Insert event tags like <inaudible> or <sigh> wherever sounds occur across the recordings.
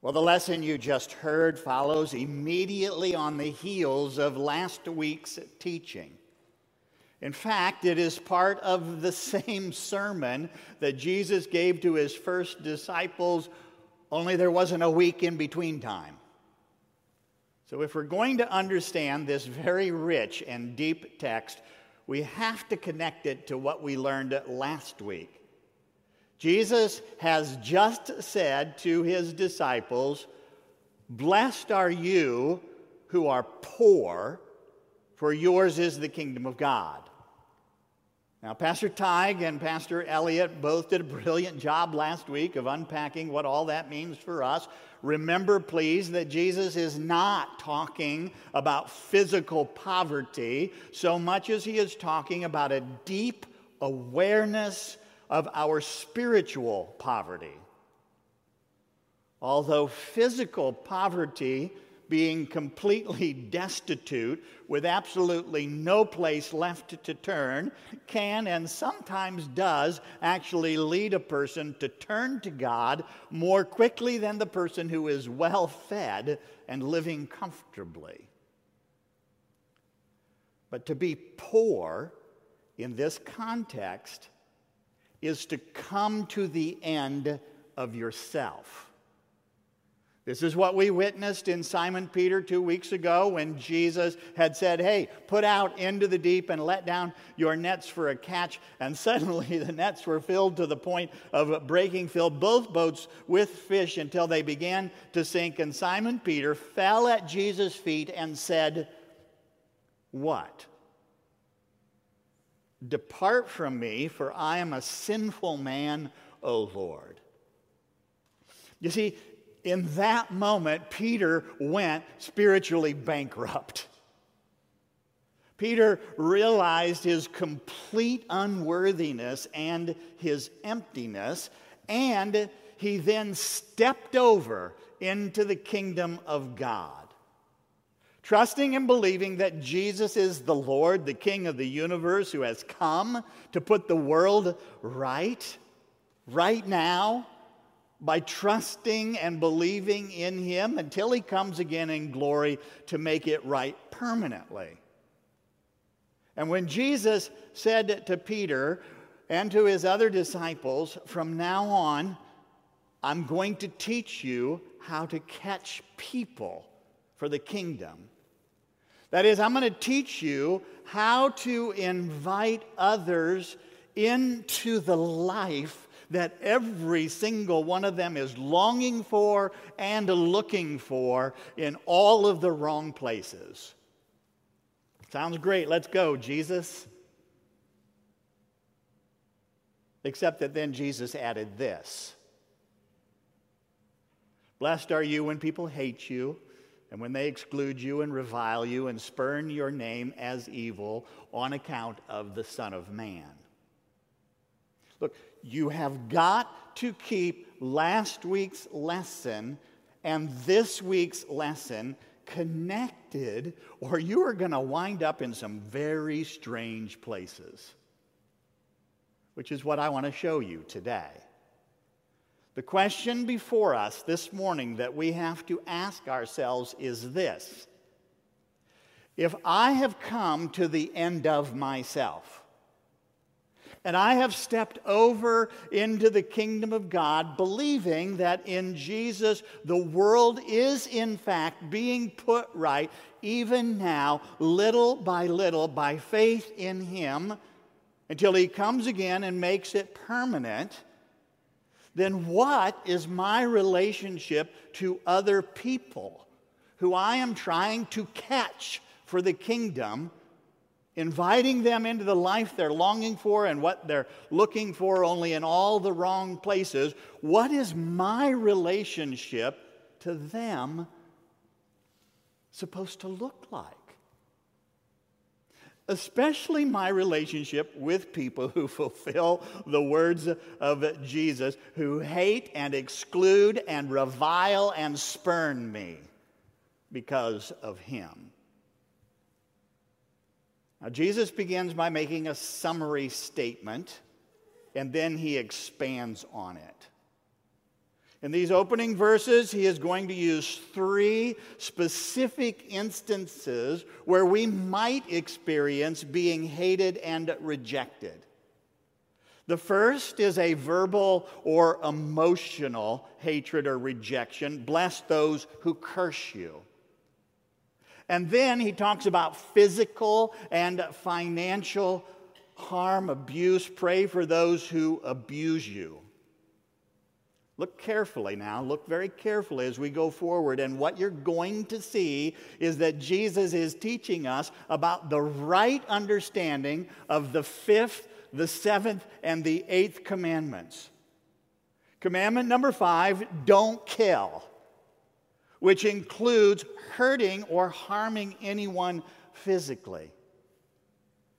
Well, the lesson you just heard follows immediately on the heels of last week's teaching. In fact, it is part of the <laughs> same sermon that Jesus gave to his first disciples, only there wasn't a week in between time. So, if we're going to understand this very rich and deep text, we have to connect it to what we learned last week. Jesus has just said to his disciples, Blessed are you who are poor, for yours is the kingdom of God. Now, Pastor Tig and Pastor Elliot both did a brilliant job last week of unpacking what all that means for us. Remember, please, that Jesus is not talking about physical poverty so much as he is talking about a deep awareness of our spiritual poverty. Although physical poverty being completely destitute with absolutely no place left to turn can and sometimes does actually lead a person to turn to God more quickly than the person who is well fed and living comfortably. But to be poor in this context is to come to the end of yourself. This is what we witnessed in Simon Peter two weeks ago when Jesus had said, Hey, put out into the deep and let down your nets for a catch. And suddenly <laughs> the nets were filled to the point of breaking, filled both boats with fish until they began to sink. And Simon Peter fell at Jesus' feet and said, What? Depart from me, for I am a sinful man, O Lord. You see, in that moment, Peter went spiritually bankrupt. Peter realized his complete unworthiness and his emptiness, and he then stepped over into the kingdom of God. Trusting and believing that Jesus is the Lord, the King of the universe, who has come to put the world right, right now, by trusting and believing in Him until He comes again in glory to make it right permanently. And when Jesus said to Peter and to his other disciples, From now on, I'm going to teach you how to catch people for the kingdom. That is, I'm going to teach you how to invite others into the life that every single one of them is longing for and looking for in all of the wrong places. Sounds great. Let's go, Jesus. Except that then Jesus added this Blessed are you when people hate you, and when they exclude you and revile you and spurn your name as evil on account of the Son of Man. Look, you have got to keep last week's lesson and this week's lesson connected, or you are going to wind up in some very strange places, which is what I want to show you today. The question before us this morning that we have to ask ourselves is this If I have come to the end of myself, and I have stepped over into the kingdom of God, believing that in Jesus the world is in fact being put right, even now, little by little, by faith in Him, until He comes again and makes it permanent. Then, what is my relationship to other people who I am trying to catch for the kingdom? inviting them into the life they're longing for and what they're looking for, only in all the wrong places. What is my relationship to them supposed to look like? Especially my relationship with people who <laughs> fulfill the words of Jesus, who hate and exclude and revile and spurn me because of Him. Now, Jesus begins by making a summary statement, and then he expands on it. In these opening verses, he is going to use three specific instances where we might experience being hated and rejected. The first is a verbal or emotional hatred or rejection. Bless those who curse you. And then he talks about physical and financial harm, abuse. Pray for those who abuse you. Look carefully now, look very carefully as we go forward. And what you're going to see is that Jesus is teaching us about the right understanding of the fifth, the seventh, and the eighth commandments. Commandment number five don't kill, which includes hurting or harming anyone physically.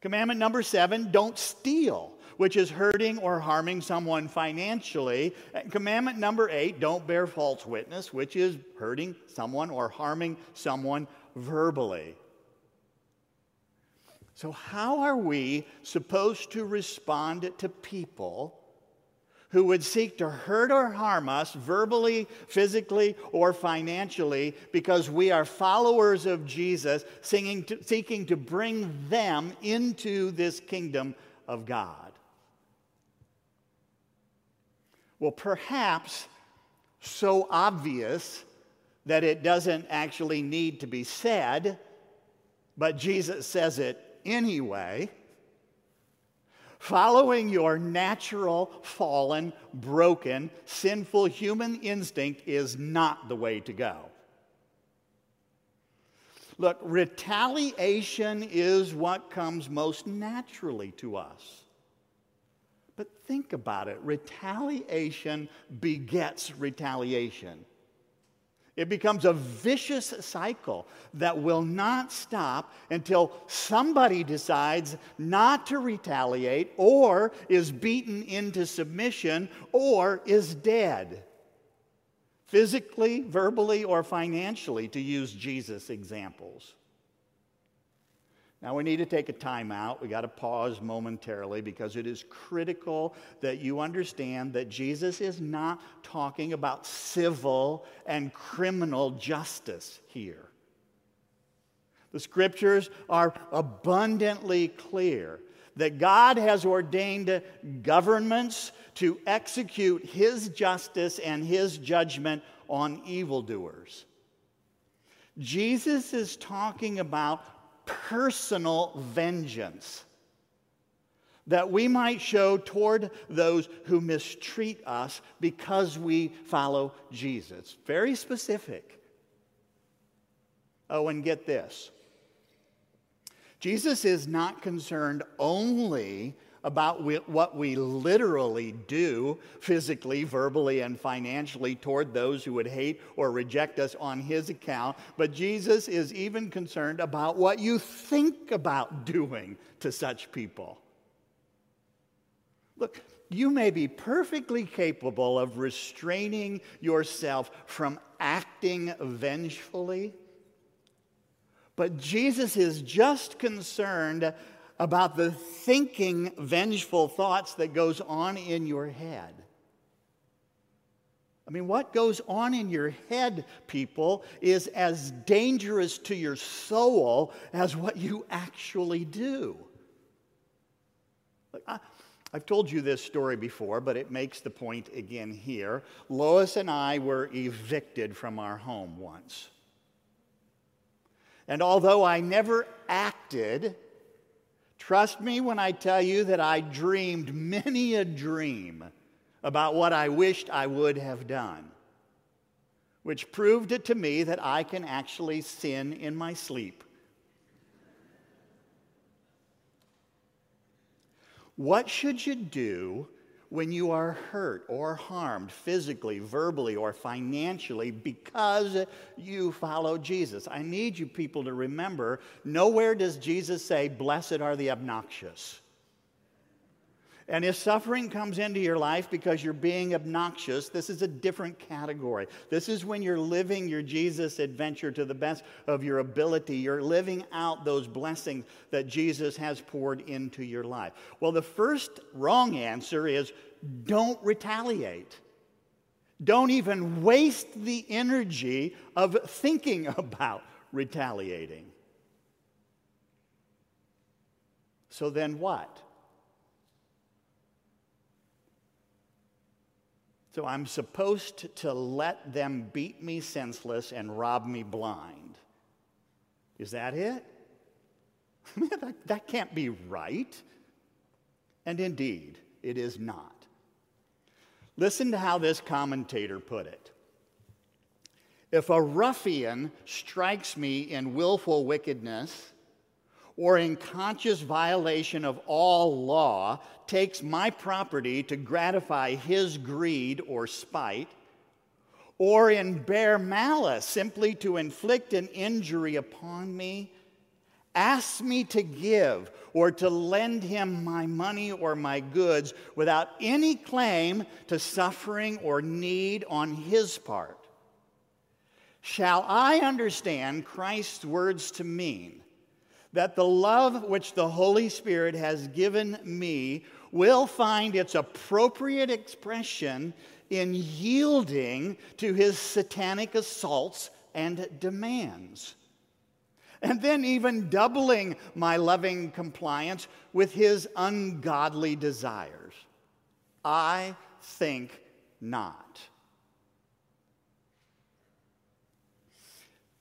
Commandment number seven don't steal which is hurting or harming someone financially. And commandment number eight, don't bear false witness, which is hurting someone or harming someone verbally. So, how are we supposed to respond to people who would seek to hurt or harm us verbally, physically, or financially because we are followers of Jesus, to, seeking to bring them into this kingdom of God? Well, perhaps so obvious that it doesn't actually need to be said, but Jesus says it anyway. Following your natural, fallen, broken, sinful human instinct is not the way to go. Look, retaliation is what comes most naturally to us. But think about it retaliation begets retaliation. It becomes a vicious cycle that will not stop until somebody decides not to retaliate, or is beaten into submission, or is dead. Physically, verbally, or financially, to use Jesus' examples. Now, we need to take a time out. We got to pause momentarily because it is critical that you understand that Jesus is not talking about civil and criminal justice here. The scriptures are abundantly clear that God has ordained governments to execute his justice and his judgment on evildoers. Jesus is talking about personal vengeance that we might show toward those who mistreat us because we follow Jesus. Very specific. Oh, and get this Jesus is not concerned only about what we literally do physically, verbally, and financially toward those who would hate or reject us on his account, but Jesus is even concerned about what you think about doing to such people. Look, you may be perfectly capable of restraining yourself from acting vengefully, but Jesus is just concerned about the thinking vengeful thoughts that goes on in your head. I mean, what goes on in your head, people, is as dangerous to your soul as what you actually do. I, have told you this story before, but it makes the point again here. Lois and I were evicted from our home once. And although I never acted Trust me when I tell you that I dreamed many a dream about what I wished I would have done, which proved it to me that I can actually sin in my sleep. What should you do when you are hurt or harmed physically, verbally, or financially because you follow Jesus. I need you people to remember nowhere does Jesus say, Blessed are the obnoxious. And if suffering comes into your life because you're being obnoxious, this is a different category. This is when you're living your Jesus adventure to the best of your ability. You're living out those blessings that Jesus has poured into your life. Well, the first wrong answer is don't retaliate. Don't even waste the energy of thinking <laughs> about retaliating. So then what? So I'm supposed to let them beat me senseless and rob me blind. Is that it? <laughs> that, that can't be right. And indeed, it is not. Listen to how this commentator put it. If a ruffian strikes me in willful wickedness or in conscious violation of all law, takes my property to gratify his greed or spite, or in bare malice simply to inflict an injury upon me, asks me to give or to lend him my money or my goods without any claim to suffering or need on his part. Shall I understand Christ's words to mean that the love which the Holy Spirit has given me will find its appropriate expression in yielding to his satanic assaults and demands? and then even doubling my loving compliance with his ungodly desires? I think not.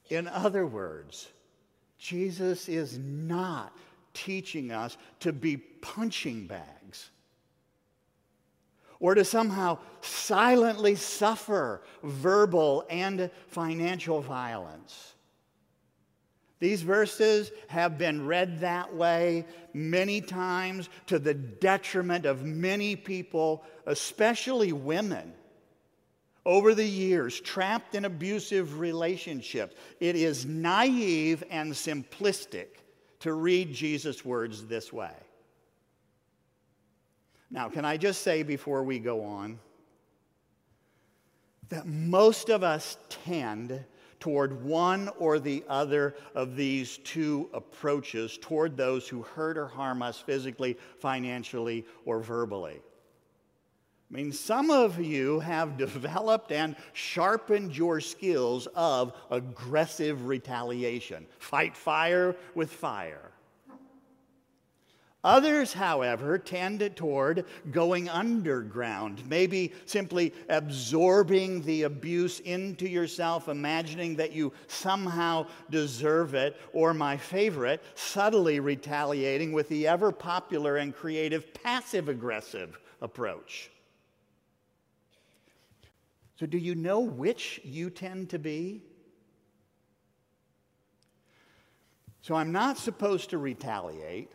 In other words, Jesus is not teaching us to be punching bags or to somehow silently suffer verbal and financial violence. These verses have been read that way many times to the detriment of many people, especially women, over the years, trapped in abusive relationships. It is naive and simplistic to read Jesus' words this way. Now, can I just say before we go on that most of us tend toward one or the other of these two approaches toward those who hurt or harm us physically, financially, or verbally. I mean, some of you have <laughs> developed and sharpened your skills of aggressive retaliation. Fight fire with fire. Others, however, tend toward going underground, maybe simply absorbing the abuse into yourself, imagining that you somehow deserve it, or my favorite, subtly retaliating with the ever popular and creative passive aggressive approach. So, do you know which you tend to be? So, I'm not supposed to retaliate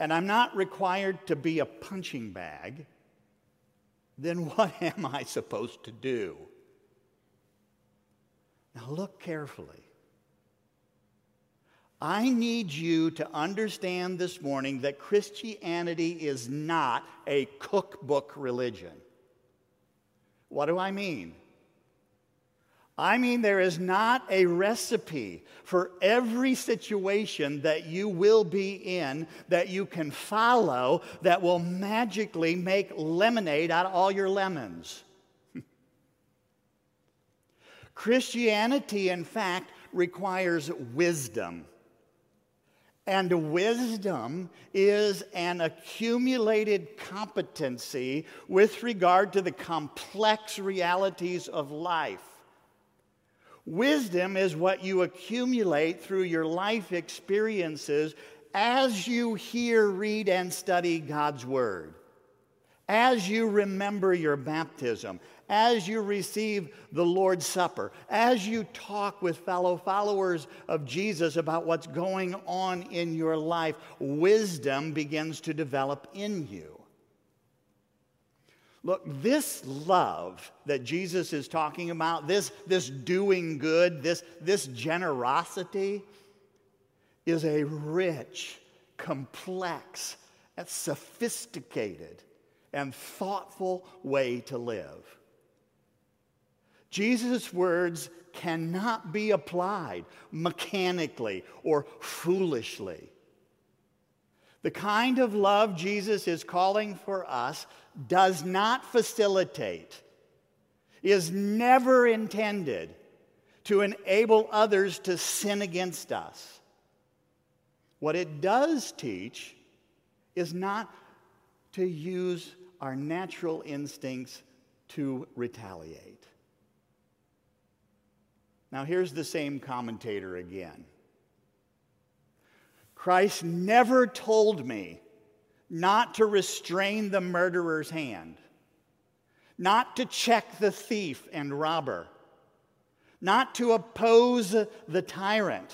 and I'm not required to be a punching bag, then what <laughs> am I supposed to do? Now, look carefully. I need you to understand this morning that Christianity is not a cookbook religion. What do I mean? I mean, there is not a recipe for every situation that you will be in that you can follow that will magically make lemonade out of all your lemons. <laughs> Christianity, in fact, requires wisdom. And wisdom is an accumulated competency with regard to the complex realities of life. Wisdom is what you accumulate through your life experiences as you hear, read, and study God's Word, as you remember your baptism, as you receive the Lord's Supper, as you talk with fellow followers of Jesus about what's going on in your life, wisdom begins to develop in you. Look, this love that Jesus is talking about, this, this doing good, this, this generosity, is a rich, complex, sophisticated and thoughtful way to live. Jesus' words cannot be applied mechanically or foolishly. The kind of love Jesus is calling for us does not facilitate is never intended to enable others to sin against us. What it does teach is not to use our natural instincts to retaliate. Now, here's the same commentator again. Christ never told me not to restrain the murderer's hand, not to check the thief and robber, not to oppose the tyrant,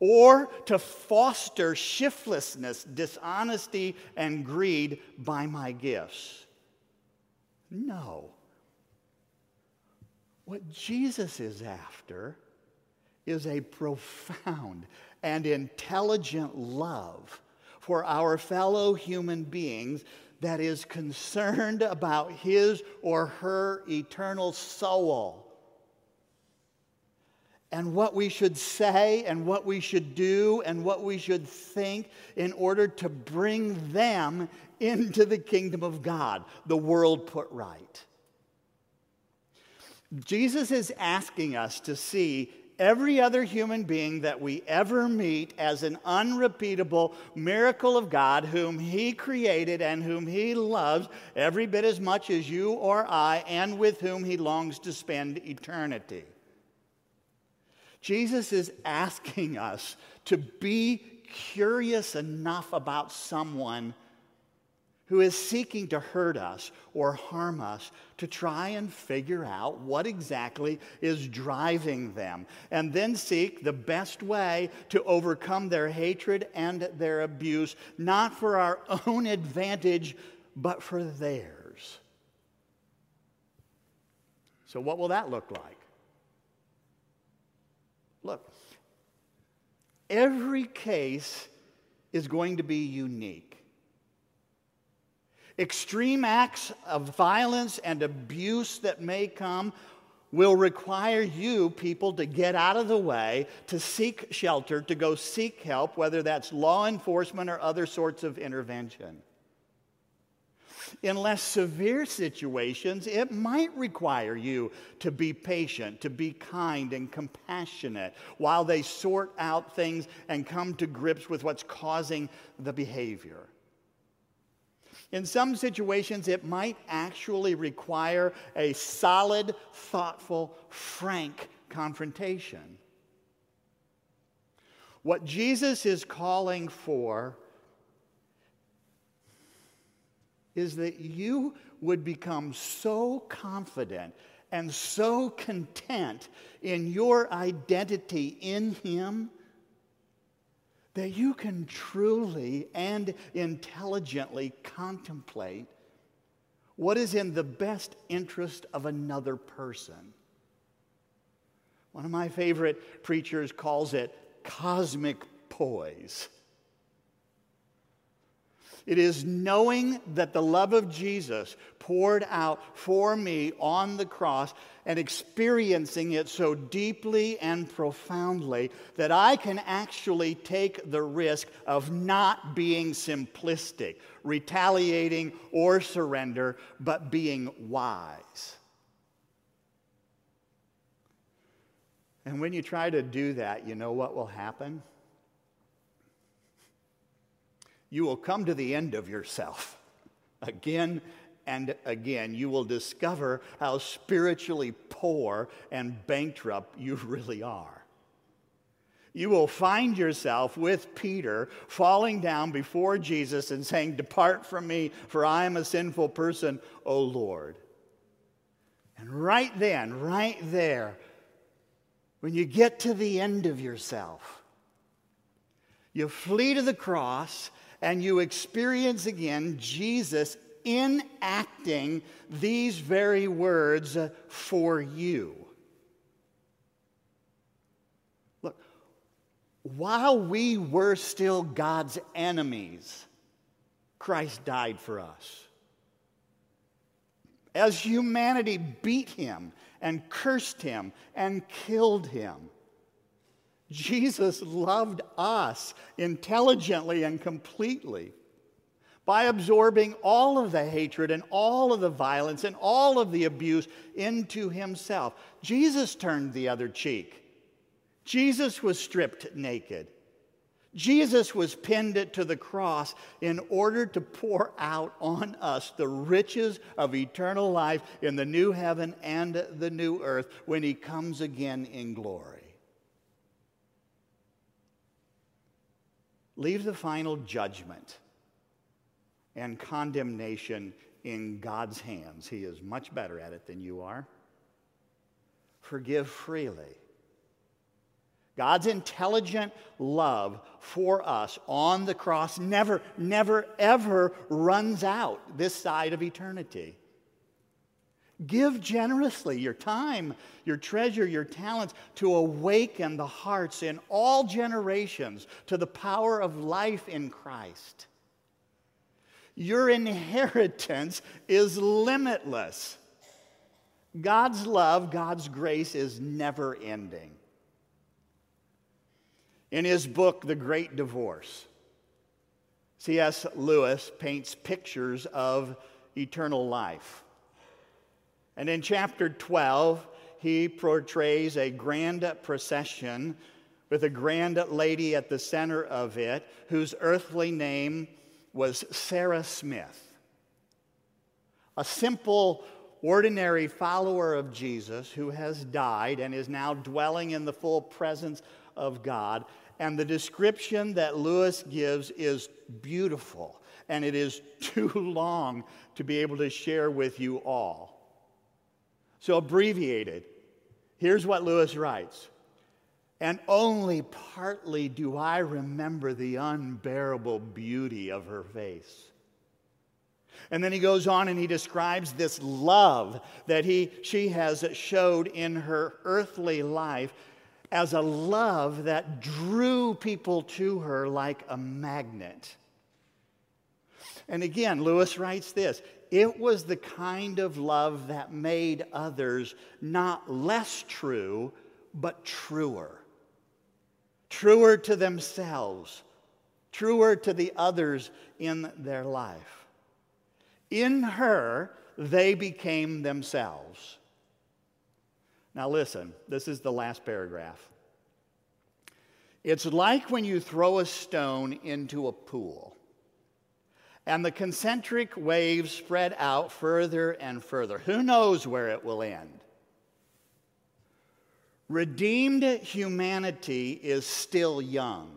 or to foster shiftlessness, dishonesty, and greed by my gifts. No. What Jesus is after is a profound and intelligent love for our fellow human beings that is concerned about his or her eternal soul. And what we should say, and what we should do, and what we should think in order to bring them into the kingdom of God, the world put right. Jesus is asking us to see every other human being that we ever meet as an unrepeatable miracle of God whom He created and whom He loves every bit as much as you or I, and with whom He longs to spend eternity. Jesus is asking us to be curious enough about someone who is seeking to hurt us or harm us to try and figure out what exactly is driving them, and then seek the best way to overcome their hatred and their abuse, not for our own advantage, but for theirs. So, what will that look like? Look, every case is going to be unique. Extreme acts of violence and abuse that may come will require you, people, to get out of the way, to seek shelter, to go seek help, whether that's law enforcement or other sorts of intervention. In less severe situations, it might require you to be patient, to be kind and compassionate while they sort out things and come to grips with what's causing the behavior. In some situations, it might actually require a solid, thoughtful, frank confrontation. What Jesus is calling for is that you would become so confident and so content in your identity in Him that you can truly and intelligently contemplate what is in the best interest of another person. One of my favorite preachers calls it cosmic poise. It is knowing that the love of Jesus poured out for me on the cross and experiencing it so deeply and profoundly that I can actually take the risk of not being simplistic, retaliating, or surrender, but being wise. And when you try to do that, you know what will happen? You will come to the end of yourself again and again. You will discover how spiritually poor and bankrupt you <laughs> really are. You will find yourself with Peter falling down before Jesus and saying, Depart from me, for I am a sinful person, O Lord. And right then, right there, when you get to the end of yourself, you flee to the cross and you experience again Jesus enacting these very words for you. Look, while we were still God's enemies, Christ died for us. As humanity beat him and cursed him and killed him, Jesus loved us intelligently and completely. by absorbing all of the hatred and all of the violence and all of the abuse into himself. Jesus turned the other cheek. Jesus was stripped naked. Jesus was pinned to the cross in order to pour out on us the riches of eternal life in the new heaven and the new earth when he comes again in glory. Leave the final judgment and condemnation in God's hands. He is much better at it than you are. Forgive freely. God's intelligent love for us on the cross never, never, ever runs out this side of eternity. Give generously your time, your treasure, your talents to awaken the hearts in all generations to the power of life in Christ. Your inheritance is limitless. God's love, God's grace is never ending. In his book, The Great Divorce, C.S. Lewis paints pictures of eternal life. And in chapter 12, he portrays a grand procession with a grand lady at the center of it, whose earthly name was Sarah Smith. A simple, ordinary follower of Jesus who has died and is now dwelling in the full presence of God. And the description that Lewis gives is beautiful, and it is too <laughs> long to be able to share with you all. So, abbreviated, here's what Lewis writes And only partly do I remember the unbearable beauty of her face. And then he goes on and he describes this love that he, she has showed in her earthly life as a love that drew people to her like a magnet. And again, Lewis writes this it was the kind of love that made others not less true, but truer. Truer to themselves, truer to the others in their life. In her, they became themselves. Now, listen, this is the last paragraph. It's like when you throw a stone into a pool and the concentric waves spread out further and further. Who knows where it will end? Redeemed humanity is still young.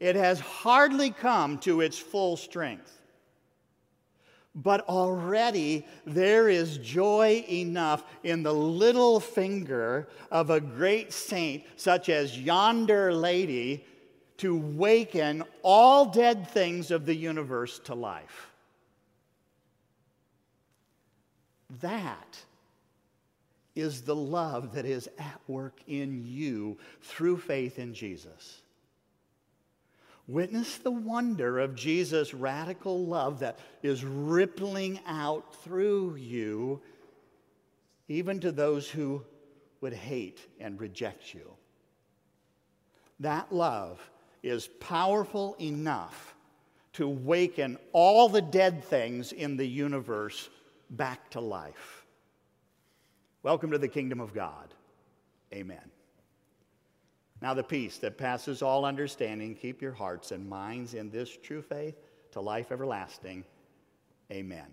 It has hardly come to its full strength. But already there is joy enough in the little finger of a great saint, such as yonder lady, to waken all dead things of the universe to life. That is the love that is at work in you through faith in Jesus. Witness the wonder of Jesus' radical love that is rippling out through you, even to those who would hate and reject you. That love is powerful enough to waken all the dead things in the universe back to life. Welcome to the kingdom of God. Amen. Now, the peace that passes all understanding, keep your hearts and minds in this true faith to life everlasting. Amen.